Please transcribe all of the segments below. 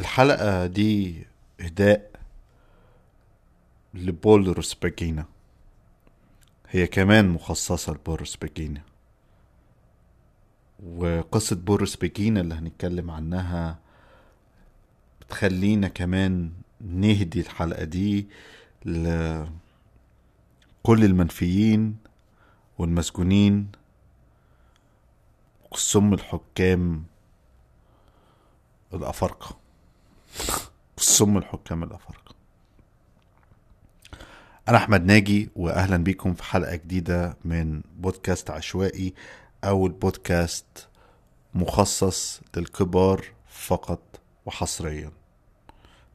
الحلقة دي إهداء لبول روسباجينا هي كمان مخصصة لبول روسباجينا وقصة بول روسباجينا اللي هنتكلم عنها بتخلينا كمان نهدي الحلقة دي لكل المنفيين والمسجونين والسم الحكام الأفارقة. السم الحكام الأفارقة. أنا أحمد ناجي وأهلا بيكم في حلقة جديدة من بودكاست عشوائي أو البودكاست مخصص للكبار فقط وحصريا.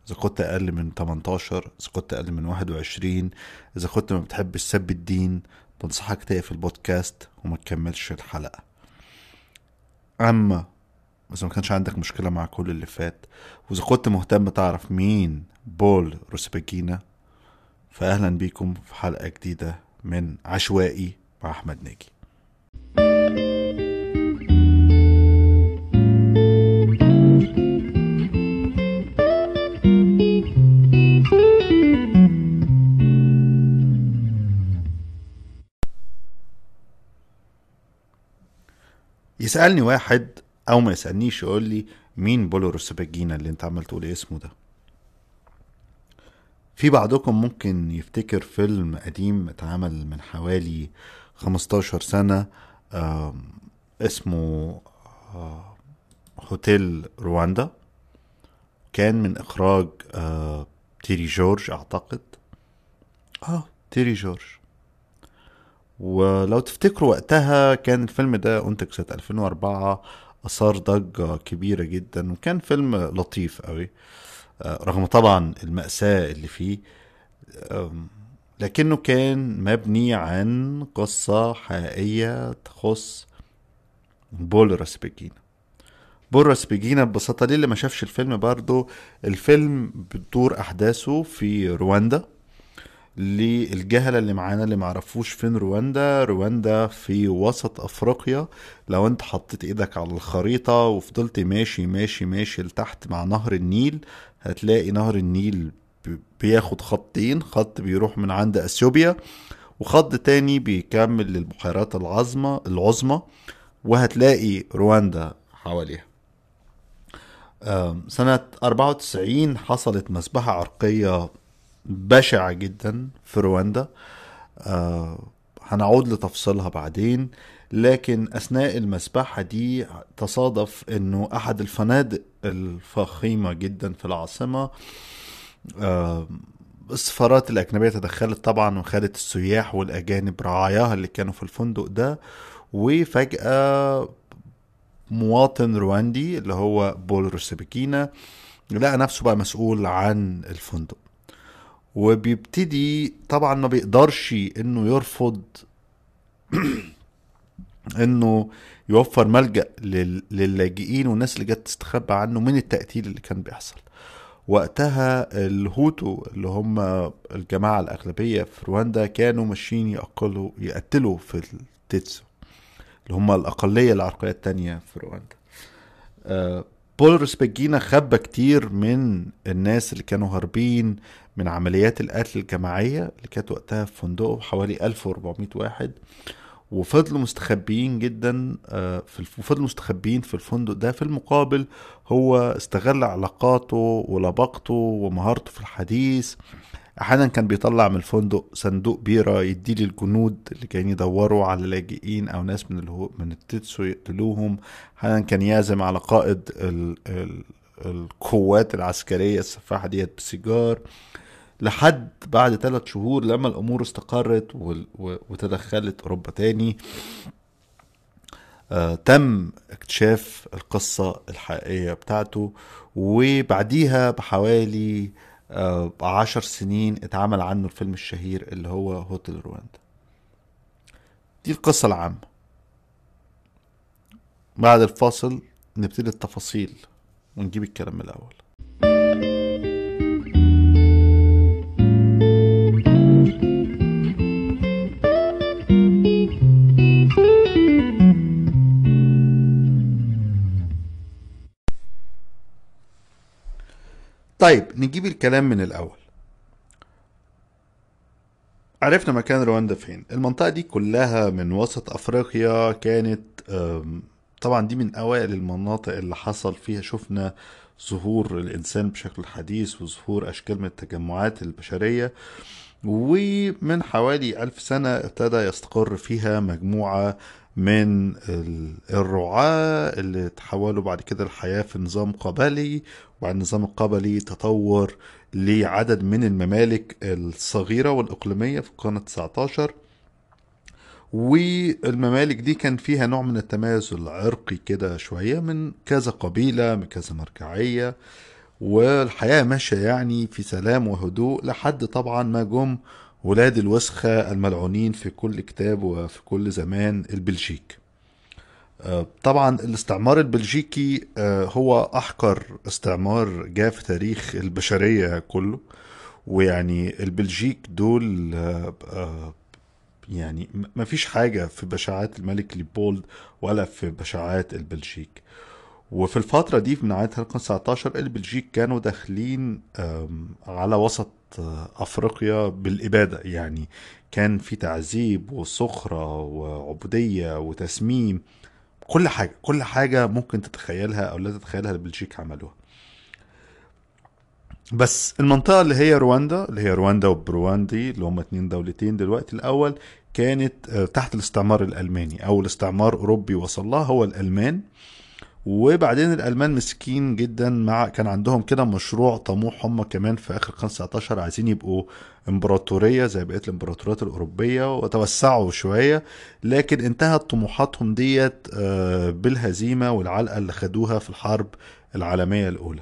إذا كنت أقل من 18 إذا كنت أقل من 21 إذا كنت ما بتحبش سب الدين بنصحك تقفل البودكاست وما تكملش الحلقة. أما إذا ما كانش عندك مشكلة مع كل اللي فات. وإذا كنت مهتم تعرف مين بول روسباجينا فأهلا بيكم في حلقة جديدة من عشوائي مع أحمد ناجي. يسألني واحد أو ما يسألنيش يقول لي مين بولو روسباجينا اللي أنت عمال تقول اسمه ده. في بعضكم ممكن يفتكر فيلم قديم اتعمل من حوالي 15 سنة اسمه آه، هوتيل رواندا. كان من إخراج آه، تيري جورج أعتقد. آه تيري جورج. ولو تفتكروا وقتها كان الفيلم ده أنتج سنة 2004 أثار ضجة كبيرة جدا وكان فيلم لطيف قوي. آه، رغم طبعا المأساة اللي فيه لكنه كان مبني عن قصة حقيقية تخص بول راسبيجينا. بول راسبيجينا ببساطة ليه اللي ما شافش الفيلم؟ برضو الفيلم بتدور أحداثه في رواندا. للجهلة اللي معانا اللي معرفوش فين رواندا. رواندا في وسط أفريقيا. لو انت حطيت إيدك على الخريطة وفضلت ماشي ماشي ماشي لتحت مع نهر النيل هتلاقي نهر النيل بياخد خطين. خط بيروح من عند أثيوبيا وخط تاني بيكمل للبحيرات العظمى العظمى وهتلاقي رواندا حواليها. سنة 94 حصلت مذبحة عرقية بشعة جدا في رواندا. آه، هنعود لتفصيلها بعدين لكن أثناء المذبحة دي تصادف أنه أحد الفنادق الفخيمة جدا في العاصمة آه، السفارات الأجنبية تدخلت طبعا وخدت السياح والأجانب رعاياها اللي كانوا في الفندق ده. وفجأة مواطن رواندي اللي هو بول روسبيكينا لقى نفسه بقى مسؤول عن الفندق. وبيبتدي طبعا ما بيقدرش إنه يرفض إنه يوفر ملجأ لل- للاجئين والناس اللي جت تستخبى عنه من التقتيل اللي كان بيحصل. وقتها الهوتو اللي هم الجماعة الأغلبية في رواندا كانوا ماشيين يقتلوا يقتلوا في التوتسي اللي هم الأقلية العرقية التانية في رواندا. آه، بول خبى كتير من الناس اللي كانوا هاربين من عمليات القتل الجماعية اللي كانت وقتها في فندقه حوالي 1400 واحد وفضلوا مستخبيين جدا آه، في. وفضلوا مستخبيين في الفندق ده في المقابل هو استغل علاقاته ولباقته ومهارته في الحديث أحيانا كان بيطلع من الفندق صندوق بيرة يديه للجنود اللي كانوا يدوروا على لاجئين أو ناس من الهو... من التتسو يقتلوهم أحيانا كان يعزم على قائد ال... ال... القوات العسكرية السفاحة ديت بسيجار لحد بعد ثلاث شهور لما الأمور استقرت وتدخلت أوروبا تاني آه تم اكتشاف القصة الحقيقية بتاعته. وبعديها بحوالي آه عشر سنين اتعمل عنه الفيلم الشهير اللي هو هوتل رواندا. دي القصة العامة. بعد الفاصل نبتدي التفاصيل ونجيب الكلام من الأول. طيب نجيب الكلام من الأول. عرفنا مكان رواندا فين. المنطقة دي كلها من وسط أفريقيا كانت طبعا دي من أوائل المناطق اللي حصل فيها شفنا ظهور الإنسان بشكل حديث وظهور أشكال من التجمعات البشرية. ومن حوالي ألف سنة ابتدى يستقر فيها مجموعة من ال- الرعاة اللي تحولوا بعد كده الحياة في نظام قبلي وبعد النظام القبلي تطور لعدد من الممالك الصغيرة والإقليمية في القرن التسعتاشر. والممالك دي كان فيها نوع من التمايز العرقي كده شوية من كذا قبيلة من كذا مرجعية. والحياة ماشية يعني في سلام وهدوء لحد طبعا ما جم ولاد الوسخة الملعونين في كل كتاب وفي كل زمان البلجيك. آه، طبعا الاستعمار البلجيكي آه، هو أحقر استعمار جاء في تاريخ البشرية كله. ويعني البلجيك دول آه، يعني ما فيش حاجة في بشاعات الملك ليوبولد ولا في بشاعات البلجيك. وفي الفترة دي من نهاية القرن 19 البلجيك كانوا داخلين على وسط آه، أفريقيا بالإبادة. يعني كان في تعذيب وسخرة وعبودية وتسميم. كل حاجة كل حاجة ممكن تتخيلها أو لا تتخيلها البلجيك عملوها. بس المنطقة اللي هي رواندا اللي هي رواندا وبرواندي اللي هم اتنين دولتين دلوقتي الأول كانت آه، تحت الاستعمار الألماني أول استعمار أوروبي وصل لها هو الألمان. وبعدين الألمان مسكين جدا مع كان عندهم كده مشروع طموح هم كمان في آخر القرن 19 عايزين يبقوا إمبراطورية زي بقية الإمبراطوريات الأوروبية وتوسعوا شوية لكن انتهت طموحاتهم ديت آه، بالهزيمة والعلقة اللي خدوها في الحرب العالمية الأولى.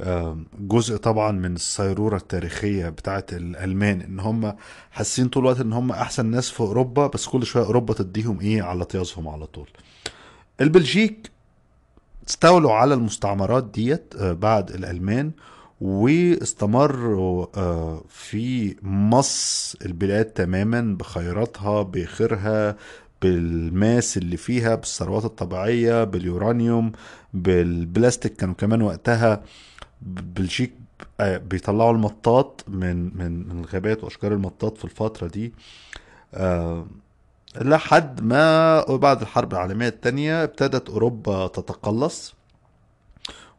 آم، جزء طبعا من الصيرورة التاريخية بتاعت الألمان إن هم حاسين طول الوقت إن هم أحسن ناس في أوروبا بس كل شوية أوروبا تديهم إيه على طيازهم على طول. البلجيك استولوا على المستعمرات ديت آه، بعد الألمان واستمروا آه، في مص البلاد تماما بخيراتها بخيرها بالماس اللي فيها بالثروات الطبيعية باليورانيوم بالبلاستيك كانوا كمان وقتها بلجيك آه، بيطلعوا المطاط من من من الغابات وأشجار المطاط في الفترة دي. لحد ما بعد الحرب العالمية التانية ابتدت أوروبا تتقلص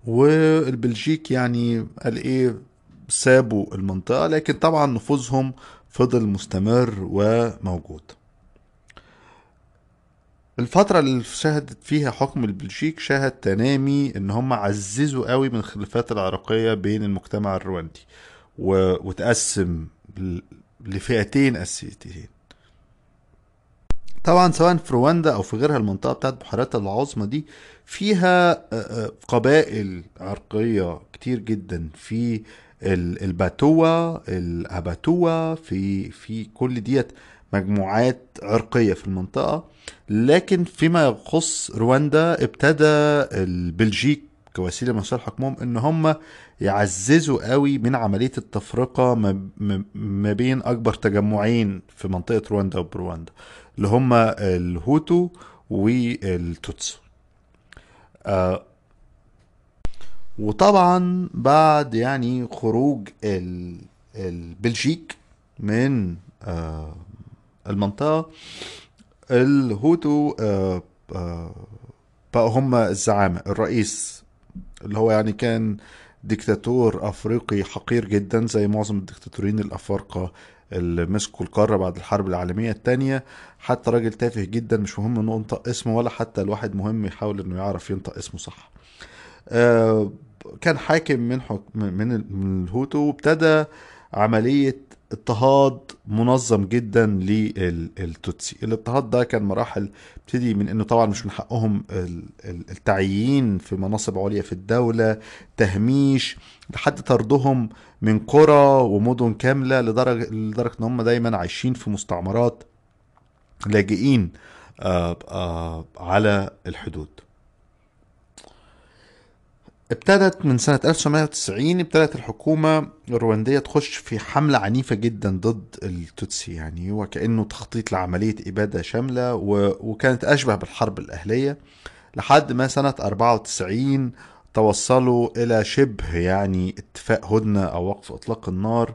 والبلجيك يعني قال إيه سابوا المنطقة لكن طبعا نفوذهم فضل مستمر وموجود الفترة اللي شهدت فيها حكم البلجيك شهد تنامي إن هم عززوا قوي من الخلافات العرقية بين المجتمع الرواندي. وتقسم لفئتين أساسيتين طبعا سواء في رواندا أو في غيرها المنطقة بتاعت بحيرات العظمى دي فيها آه، آه، قبائل عرقية كتير جدا. في ال- الباتوا الأباتوا في في كل ديت مجموعات عرقية في المنطقة. لكن فيما يخص رواندا ابتدى البلجيك كوسيله من وسائل حكمهم إن هم يعززوا قوي من عملية التفرقة ما بين أكبر تجمعين في منطقة رواندا وبوروندي اللي هم الهوتو والتوتسو. آه وطبعا بعد يعني خروج ال- البلجيك من آه المنطقة الهوتو آه آه بقوا هم الزعامة. الرئيس اللي هو يعني كان ديكتاتور أفريقي حقير جدا زي معظم الديكتاتورين الأفارقة اللي مسكوا القارة بعد الحرب العالمية الثانية حتى راجل تافه جدا مش مهم إنه ينطق اسمه ولا حتى الواحد مهم يحاول إنه يعرف ينطق اسمه صح آه، كان حاكم من. من ال- من الهوتو وابتدى عملية اضطهاد منظم جدا للتوتسي. الاضطهاد ده كان مراحل ابتدي من إنه طبعا مش من حقهم ال- ال- التعيين في مناصب عليا في الدولة تهميش لحد طردهم من قرى ومدن كاملة لدرجة لدرجة إن هم دايما عايشين في مستعمرات لاجئين آه، آه، على الحدود. ابتدت من سنة 1990 ابتدت الحكومة الرواندية تخش في حملة عنيفة جدا ضد التوتسي. يعني وكأنه تخطيط لعملية إبادة شاملة و... وكانت أشبه بالحرب الأهلية لحد ما سنة 94 توصلوا إلى شبه يعني اتفاق هدنة أو وقف إطلاق النار.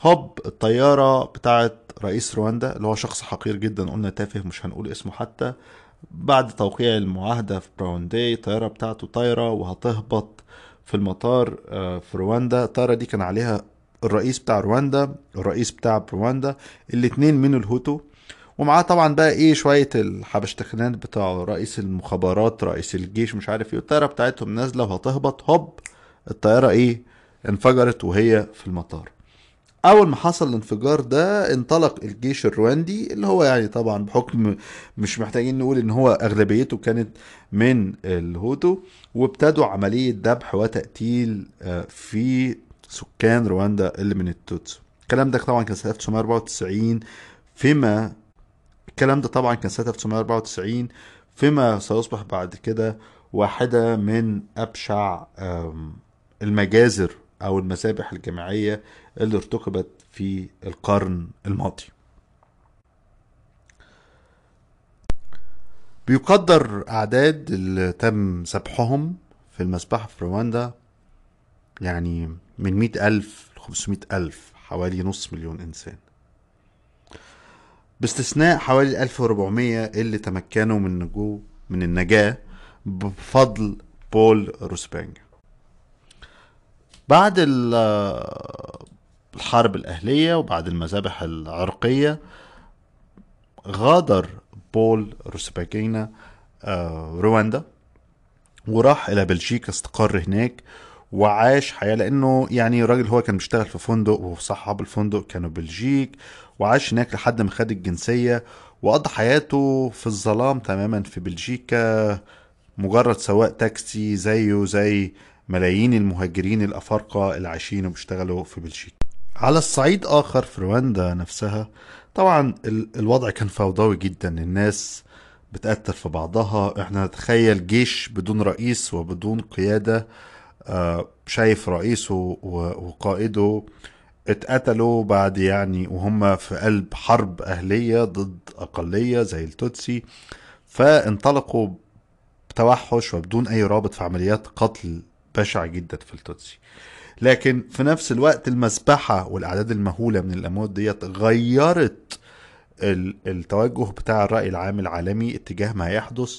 هوب الطيارة بتاعت رئيس رواندا اللي هو شخص حقير جدا قلنا تافه مش هنقول اسمه حتى بعد توقيع المعاهدة في بوروندي الطيارة بتاعته طايرة وهتهبط في المطار آه، في رواندا. الطيارة دي كان عليها الرئيس بتاع رواندا الرئيس بتاع رواندا الاتنين من الهوتو. ومعاه طبعا بقى إيه شوية الحبشتكنات بتاع رئيس المخابرات رئيس الجيش مش عارف إيه. الطيارة بتاعتهم نازلة وهتهبط هوب الطيارة إيه انفجرت وهي في المطار. أول ما حصل الانفجار ده انطلق الجيش الرواندي اللي هو يعني طبعا بحكم مش محتاجين نقول إن هو أغلبيته كانت من الهوتو وابتدوا عملية ذبح وتقتيل آه، في سكان رواندا اللي من التوتسو. الكلام ده طبعا كان سنة 1994 فيما الكلام ده طبعا كان سنة 1994 فيما سيصبح بعد كده واحدة من أبشع آم، المجازر أو المذابح الجماعية اللي ارتكبت في القرن الماضي. بيقدر أعداد اللي تم ذبحهم في المذبحة في رواندا يعني من مئة ألف لخمسمائة ألف حوالي نص مليون إنسان. باستثناء حوالي 1400 اللي تمكنوا من نجو من النجاة بفضل بول روسبانجا بعد الحرب الأهلية وبعد المذابح العرقية غادر بول روسباجينا آه، رواندا وراح إلى بلجيكا استقر هناك وعاش حياة لأنه يعني راجل هو كان بيشتغل في فندق وصحاب الفندق كانوا بلجيك وعاش هناك لحد ما خد الجنسية وقضى حياته في الظلام تماما في بلجيكا مجرد سواق تاكسي زيه زي ملايين المهاجرين الأفارقة اللي عايشين وبيشتغلوا في بلجيكا. على الصعيد آخر في رواندا نفسها. طبعا ال- الوضع كان فوضوي جدا. الناس بتقتل في بعضها. إحنا نتخيل جيش بدون رئيس وبدون قيادة. آه، شايف رئيسه وقائده اتقتلوا بعد يعني وهم في قلب حرب أهلية ضد أقلية زي التوتسي. فانطلقوا بتوحش وبدون أي رابط في عمليات قتل بشعة جدا في التوتسي. لكن في نفس الوقت المذبحة والأعداد المهولة من الأموات ديت غيرت ال- التوجه بتاع الرأي العام العالمي اتجاه ما يحدث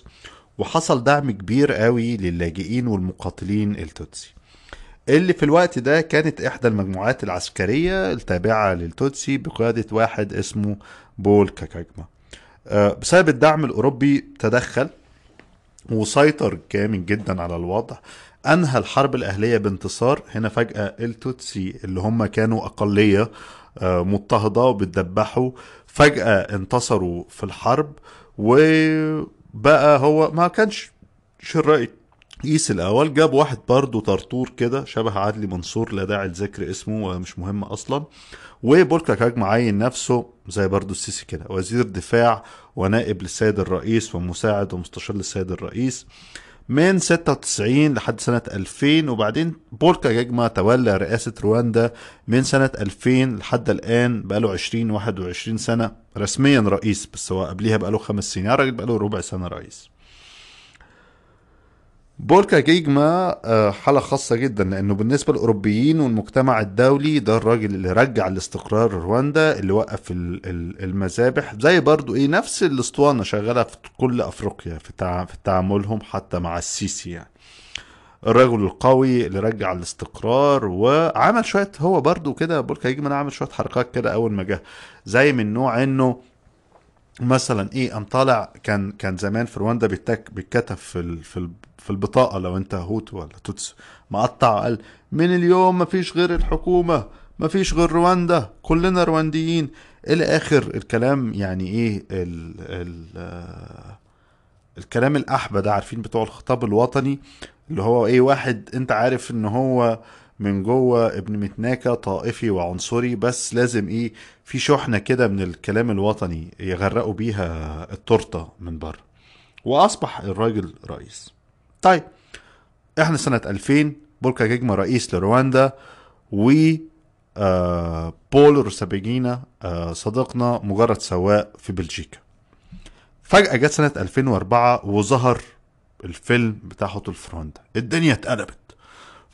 وحصل دعم كبير قوي للاجئين والمقاتلين التوتسي. اللي في الوقت ده كانت إحدى المجموعات العسكرية التابعة للتوتسي بقيادة واحد اسمه بول كاكاجما. آه، بسبب الدعم الأوروبي تدخل وسيطر جامد جدا على الوضع. أنهى الحرب الأهلية بانتصار. هنا فجأة التوتسي اللي هم كانوا أقلية آه، مضطهدة وبتدبحوا فجأة انتصروا في الحرب وبقى هو ما كانش شرائي قيس الأول جاب واحد برضه طرطور كده شبه عدلي منصور لا داعي لذكر اسمه مش مهم أصلا. وبولكا كاج معين نفسه زي برضه السيسي كده وزير دفاع ونائب للسيد الرئيس ومساعد ومستشار للسيد الرئيس من 96 لحد سنة 2000 وبعدين بولكا جاجما تولى رئاسة رواندا من سنة 2000 لحد الآن بقاله 20 21 سنة رسميا رئيس بس هو قبليها بقاله خمس سنين الراجل بقاله ربع سنة رئيس. بولكا جيجما آه، حالة خاصة جدا لأنه بالنسبة للأوروبيين والمجتمع الدولي ده الراجل اللي رجع الاستقرار رواندا اللي وقف ال- ال- المذابح زي برضو إيه نفس الأسطوانة شغالة في كل أفريقيا في تعاملهم حتى مع السيسي يعني. الرجل القوي اللي رجع الاستقرار وعمل شوية هو برضو كده بولكا جيجما عمل شوية حركات كده أول ما جه زي من نوع إنه مثلا إيه قام طالع كان كان زمان في رواندا بيتك بيتكتب في في في البطاقة لو أنت هوتو ولا توتسي. مقطع قال من اليوم ما فيش غير الحكومة ما فيش غير رواندا كلنا روانديين. إلى آخر الكلام يعني إيه ال ال آه، الكلام الاحبى ده عارفين بتوع الخطاب الوطني اللي هو إيه واحد أنت عارف إن هو من جوه ابن متناكة طائفي وعنصري بس لازم إيه في شحنة كده من الكلام الوطني يغرقوا بيها التورتة من بره. وأصبح الراجل رئيس. طيب إحنا سنة 2000 بول كاجيجما رئيس لرواندا و آه بول روسابيجينا آه صديقنا مجرد سواق في بلجيكا. فجأة جت سنة 2004 وظهر الفيلم بتاع Hotel Rwanda الدنيا اتقلبت.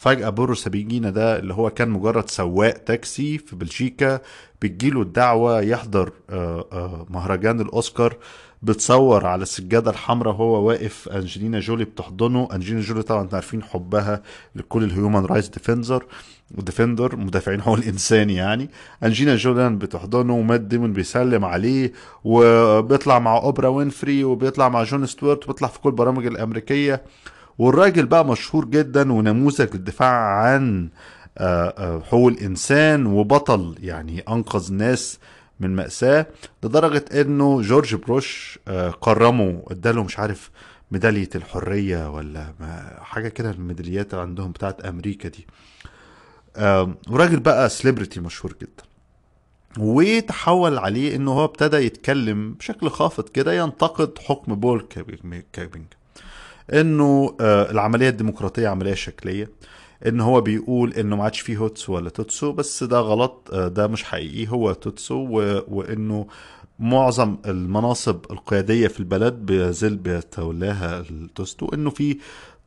فجأة بول روسابيجينا ده اللي هو كان مجرد سواق تاكسي في بلجيكا بتجيله الدعوة يحضر آه، آه، مهرجان الأوسكار بيتصور على السجادة الحمراء وهو واقف. أنجلينا جولي بتحضنه. أنجلينا جولي طبعا أنتوا عارفين حبها لكل ال human rights defender و defender مدافعين حقوق الإنسان يعني. أنجلينا جولي بتحضنه ومات ديمون بيسلم عليه وبيطلع مع أوبرا وينفري وبيطلع مع جون ستوارت وبيطلع في كل البرامج الأمريكية. والراجل بقى مشهور جدا ونموذج للدفاع عن آه، آه، حقوق الإنسان وبطل يعني أنقذ ناس من مأساة لدرجة إنه جورج بوش آه، كرمه إداله مش عارف ميدالية الحرية ولا حاجة كده الميداليات عندهم بتاعت أمريكا دي. وراجل بقى celebrity مشهور جدا. وتحول عليه إنه هو ابتدى يتكلم بشكل خافت كده ينتقد حكم بول كابينج. إنه العملية الديمقراطية عملية شكلية إن هو بيقول إنه ما عادش فيه هوتو ولا توتسو بس ده غلط آه، ده مش حقيقي هو توتسو و... وإنه معظم المناصب القيادية في البلد بيزل بيتولاها التوتسو إنه في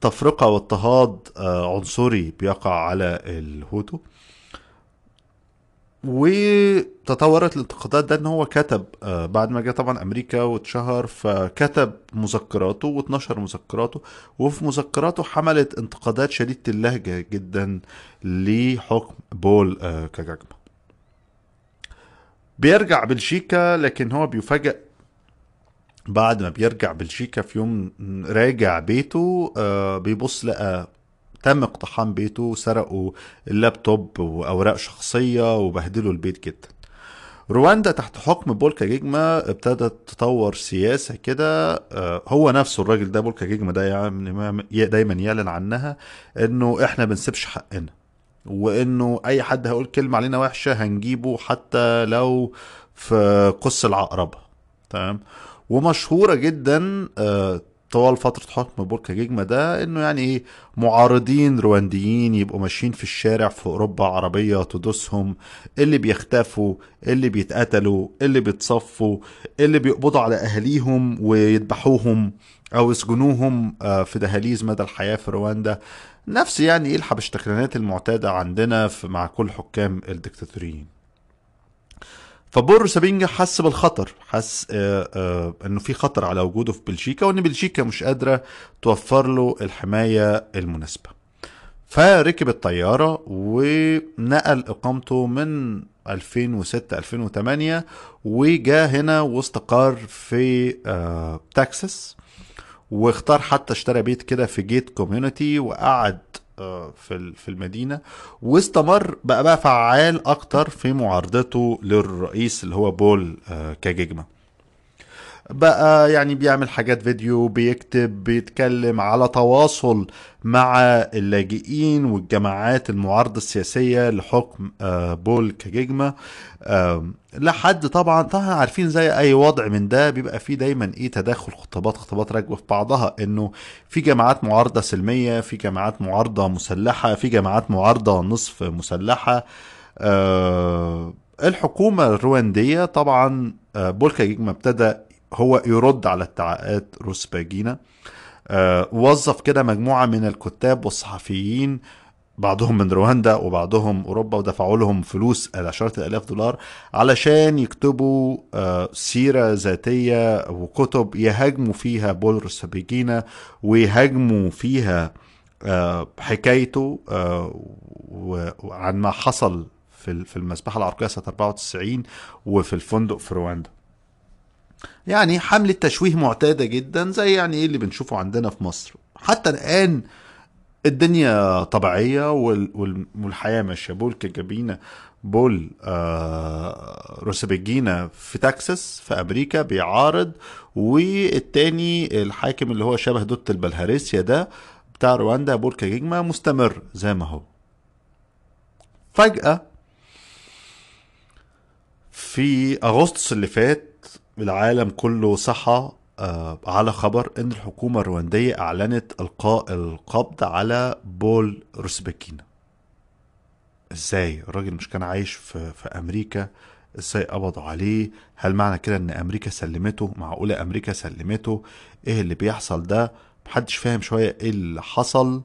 تفرقة واضطهاد آه، عنصري بيقع على الهوتو. وتطورت الانتقادات ده إن هو كتب آه، بعد ما جه طبعا أمريكا واتشهر فكتب مذكراته واتنشر مذكراته وفي مذكراته حملت انتقادات شديدة اللهجة جدا لحكم بول آه، كاجيجما بيرجع بلجيكا لكن هو بيفاجئ بعد ما بيرجع بلجيكا في يوم راجع بيته آه، بيبص لقى تم اقتحام بيته وسرقوا اللابتوب وأوراق شخصية وبهدلوا البيت جدا. رواندا تحت حكم بولكا جيجما ابتدت تطور سياسة كده آه، هو نفسه الراجل ده بولكا جيجما ده دايما يعلن عنها إنه إحنا بنسيبش حقنا وإنه أي حد هيقول كلمة علينا وحشة هنجيبه حتى لو في قص العقربة تمام؟ ومشهورة جدا آه، طوال فترة حكم بوركا ده إنه يعني إيه معارضين روانديين يبقوا ماشيين في الشارع في أوروبا عربية تدوسهم اللي بيختفوا اللي بيتقتلوا اللي بيتصفوا اللي بيقبضوا على أهاليهم ويذبحوهم أو يسجنوهم آه، في دهاليز مدى الحياة في رواندا. نفس يعني إيه الحبشتكنانات المعتادة عندنا مع كل حكام الدكتاتوريين. فبور سابينجا حس بالخطر حس آه، آه، إنه في خطر على وجوده في بلجيكا وإن بلجيكا مش قادرة توفر له الحماية المناسبة. فركب الطيارة ونقل إقامته من 2006 2008 وجا هنا واستقر في آه، تكساس واختار حتى اشترى بيت كده في gated community وقعد في في المدينة واستمر بقى بقى فعال أكتر في معارضته للرئيس اللي هو بول آه، كاجيجما. بقى يعني بيعمل حاجات فيديو بيكتب بيتكلم على تواصل مع اللاجئين والجماعات المعارضة السياسية لحكم آه، بول كجيجما لحد طبعا طبعا عارفين زي أي وضع من ده بيبقى فيه دايما إيه تداخل خطابات خطابات راكبة في بعضها إنه في جماعات معارضة سلمية في جماعات معارضة مسلحة في جماعات معارضة نصف مسلحة. أه الحكومة الرواندية طبعا أه بولكا جيجما ابتدى هو يرد على ادعاءات روسباجينا أه وظف كده مجموعة من الكتاب والصحفيين بعضهم من رواندا وبعضهم أوروبا ودفعوا لهم فلوس عشرات الالاف دولار علشان يكتبوا آه، سيرة ذاتية وكتب يهاجموا فيها بول روسبيجينا ويهاجموا فيها آه، حكايته آه، وعن ما حصل في المسبحة العرقية سنة 94 وفي الفندق في رواندا. يعني حملة تشويه معتادة جدا زي يعني إيه اللي بنشوفه عندنا في مصر. حتى الآن الدنيا طبيعية والحياة ماشية. بول كجابينا بول آه روسبيجينا في تكساس في أمريكا بيعارض والتاني الحاكم اللي هو شبه دوت البلهارسيا ده بتاع رواندا بول كاجيجما مستمر زي ما هو. فجأة في أغسطس اللي فات العالم كله صحى آه على خبر إن الحكومة الرواندية أعلنت إلقاء القبض على بول روسبكينا إزاي؟ الراجل مش كان عايش في, في أمريكا إزاي قبضوا عليه؟ هل معنى كده إن أمريكا سلمته؟ معقولة أمريكا سلمته؟ إيه اللي بيحصل ده؟ محدش فاهم شوية إيه اللي حصل.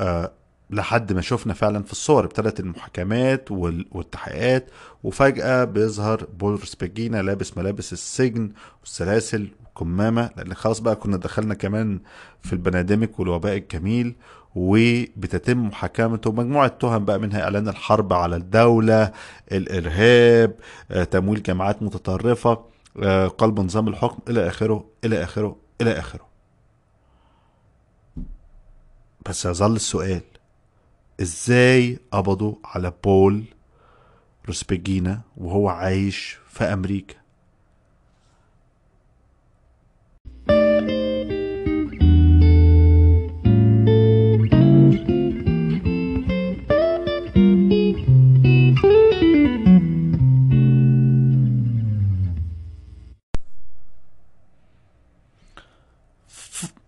آه لحد ما شفنا فعلا في الصور ابتدت المحاكمات وال- والتحقيقات وفجأة بيظهر بول رسباجينا لابس ملابس السجن والسلاسل وكمامة لأن خلاص بقى كنا دخلنا كمان في البنادمك والوباء الجميل وبتتم محاكمته مجموعة تهم بقى منها إعلان الحرب على الدولة الإرهاب آه، تمويل جماعات متطرفة آه، قلب نظام الحكم إلى آخره إلى آخره إلى آخره. بس يظل السؤال إزاي قبضوا على بول روسبيجينا وهو عايش في أمريكا؟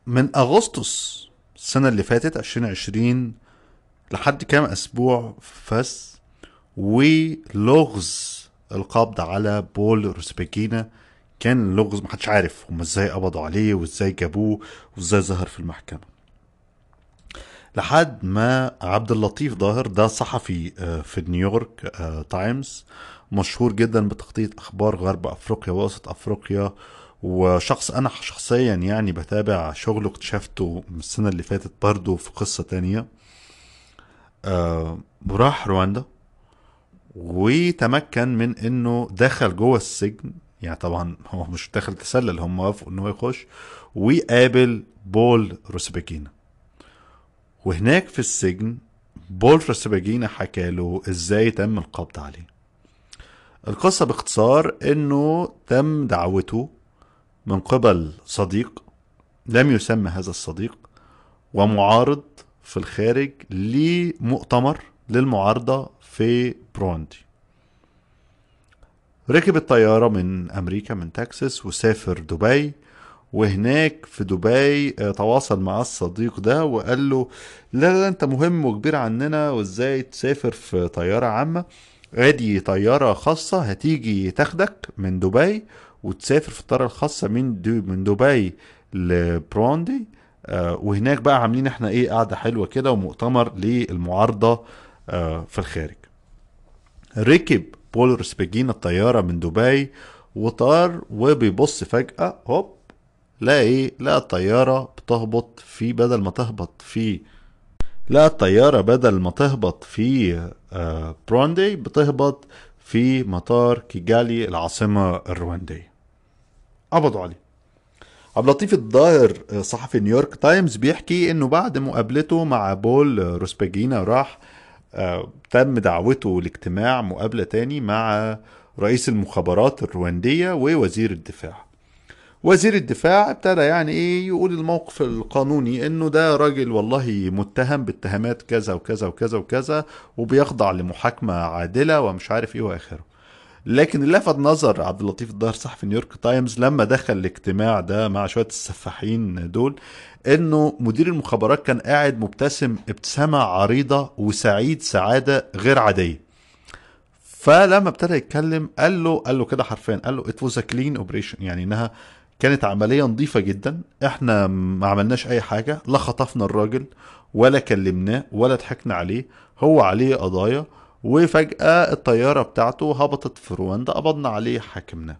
من أغسطس السنة اللي فاتت 2020 لحد كام أسبوع فس ولغز القبض على بول روسابيجينا. كان لغز محدش عارف هم إزاي قبضوا عليه وإزاي جابوه وإزاي ظهر في المحكمة. لحد ما عبد اللطيف ظاهر ده صحفي آه، في نيويورك آه، تايمز مشهور جدا بتغطية أخبار غرب أفريقيا ووسط أفريقيا. وشخص أنا شخصيا يعني بتابع شغله اكتشفته من السنة اللي فاتت برضه في قصة تانية. آه، راح رواندا وتمكن من إنه دخل جوه السجن. يعني طبعا هو مش داخل تسلل هم وافقوا ان هو يخش وقابل بول روسباجينا وهناك في السجن بول روسباجينا حكى له إزاي تم القبض عليه. القصة باختصار إنه تم دعوته من قبل صديق لم يسمى هذا الصديق ومعارض في الخارج لمؤتمر للمعارضة في بروندي. ركب الطيارة من أمريكا من تكساس وسافر دبي. وهناك في دبي آه، تواصل مع الصديق ده وقال له لا لا أنت مهم وكبير عننا وإزاي تسافر في طيارة عامة؟ أدي طيارة خاصة هتيجي تاخدك من دبي وتسافر في الطيارة الخاصة من من دبي لبروندي. وهناك بقى عاملين إحنا إيه قاعدة حلوة كده ومؤتمر للمعارضة آه، في الخارج. ركب بول رسبيجين الطيارة من دبي وطار وبيبص فجأة هوب لا إيه؟ لا الطيارة بتهبط في بدل ما تهبط في لا الطيارة بدل ما تهبط في آه، بروندي بتهبط في مطار كيجالي العاصمة الرواندية قبضوا عليه عبد اللطيف الظاهر آه، صحفي نيويورك تايمز بيحكي إنه بعد مقابلته مع بول آه، روسباجينا راح آه، تم دعوته لاجتماع مقابلة تاني مع رئيس المخابرات الرواندية ووزير الدفاع. وزير الدفاع ابتدى يعني إيه يقول الموقف القانوني إنه ده راجل والله متهم باتهامات كذا وكذا وكذا وكذا وبيخضع لمحاكمة عادلة ومش عارف إيه وآخره. لكن لفت نظر عبد اللطيف الظاهر صحفي نيويورك تايمز لما دخل الاجتماع ده مع شوية السفاحين دول إنه مدير المخابرات كان قاعد مبتسم ابتسامة عريضة وسعيد سعادة غير عادية. فلما ابتدى يتكلم قال له قال له كده حرفيا قال له it was clean operation يعني إنها كانت عملية نظيفة جدا. إحنا ما عملناش أي حاجة لا خطفنا الراجل ولا كلمناه ولا ضحكنا عليه. هو عليه قضايا وفجأة الطيارة بتاعته هبطت في رواندا قبضنا عليه حاكمناه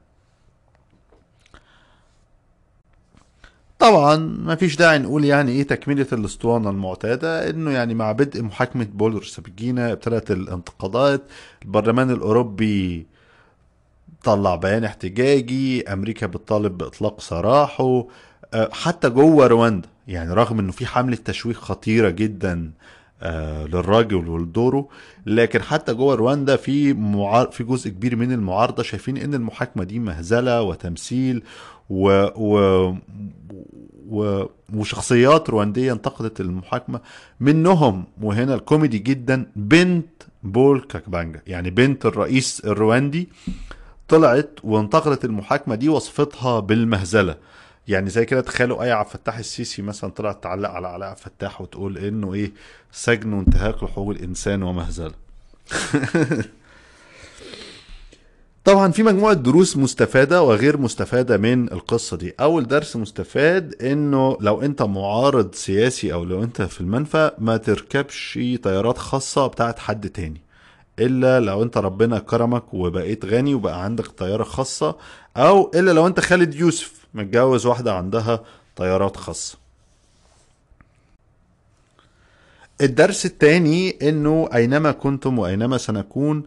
طبعا ما فيش داعي نقول يعني إيه تكملة الأسطوانة المعتادة إنه يعني مع بدء محاكمة بول رسبجينا ابتدت الانتقادات البرلمان الأوروبي طلع بيان احتجاجي أمريكا بتطالب بإطلاق سراحه أه، حتى جوه رواندا يعني رغم إنه في حملة تشويق خطيرة جدا آه، للراجل ولدوره. لكن حتى جوه رواندا في معار... في جزء كبير من المعارضة شايفين إن المحاكمة دي مهزلة وتمثيل و... و... و... وشخصيات روانديه انتقدت المحاكمة. منهم وهنا الكوميدي جدا بنت بول كاكبانجا. يعني بنت الرئيس الرواندي طلعت وانتقدت المحاكمة دي وصفتها بالمهزلة. يعني زي كده تخيلوا أي عبد الفتاح السيسي مثلا طلعت تعلق على علاء عبد الفتاح وتقول إنه إيه سجن وانتهاك لحقوق الإنسان ومهزله طبعا في مجموعة دروس مستفادة وغير مستفادة من القصة دي. أول درس مستفاد إنه لو أنت معارض سياسي أو لو أنت في المنفى ما تركبش طيارات خاصة بتاعت حد تاني إلا لو أنت ربنا كرمك وبقيت غني وبقى عندك طيارة خاصة أو إلا لو أنت خالد يوسف. متجوز واحدة عندها طيارات خاصة. الدرس الثاني إنه أينما كنتم وأينما سنكون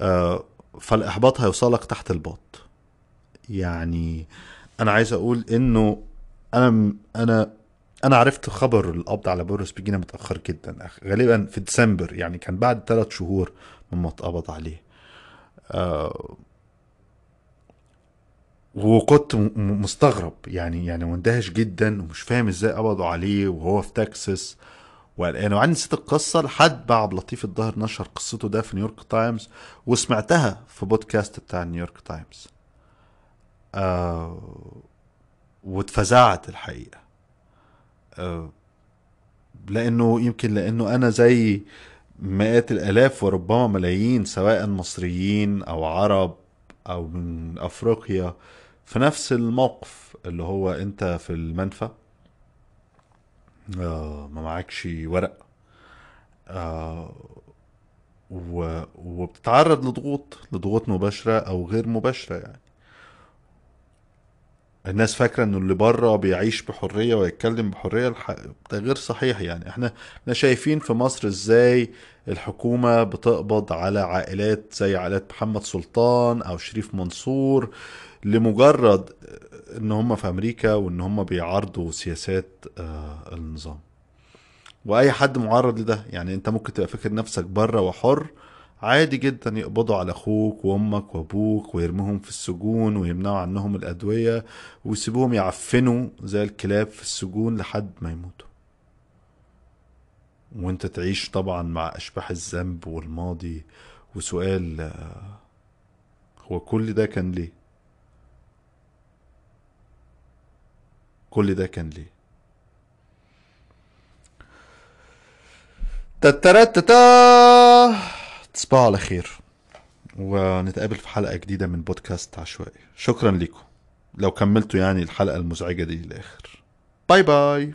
آه، فالإحباط هيوصلك تحت الباط. يعني أنا عايز أقول إنه أنا أنا أنا عرفت خبر القبض على بورس بيجينا متأخر جدا غالبا في ديسمبر يعني كان بعد ثلاث شهور مما اتقبض عليه. آه وكنت مستغرب. يعني يعني مندهش جدا ومش فاهم إزاي قبضوا عليه وهو في تكساس. وقلقان وعندي نسيت القصة لحد بقى عبد اللطيف الظاهر نشر قصته ده في نيويورك تايمز وسمعتها في بودكاست بتاع نيويورك تايمز. آه واتفزعت الحقيقة. آه لأنه يمكن لأنه أنا زي مئات الآلاف وربما ملايين سواء مصريين أو عرب أو من أفريقيا في نفس الموقف اللي هو انت في المنفى آه ما معكش ورق آه. وبتتعرض لضغوط لضغوط مباشرة أو غير مباشرة يعني الناس فاكرة إنه اللي بره بيعيش بحرية ويتكلم بحرية الح... ده غير صحيح يعني إحنا إحنا شايفين في مصر إزاي الحكومة بتقبض على عائلات زي عائلات محمد سلطان أو شريف منصور لمجرد إن هم في أمريكا وإن هم بيعارضوا سياسات آه، النظام. وأي حد معرض لده يعني أنت ممكن تبقى فاكر نفسك بره وحر عادي جدا يقبضوا على أخوك وأمك وأبوك ويرموهم في السجون ويمنعوا عنهم الأدوية ويسيبوهم يعفنوا زي الكلاب في السجون لحد ما يموتوا. وأنت تعيش طبعا مع أشباح الذنب والماضي. وسؤال آه، هو كل ده كان ليه؟ كل ده كان ليه؟ تترتتا. تصبحوا على خير. ونتقابل في حلقة جديدة من بودكاست عشوائي. شكرا لكم لو كملتوا يعني الحلقة المزعجة دي للآخر. باي باي.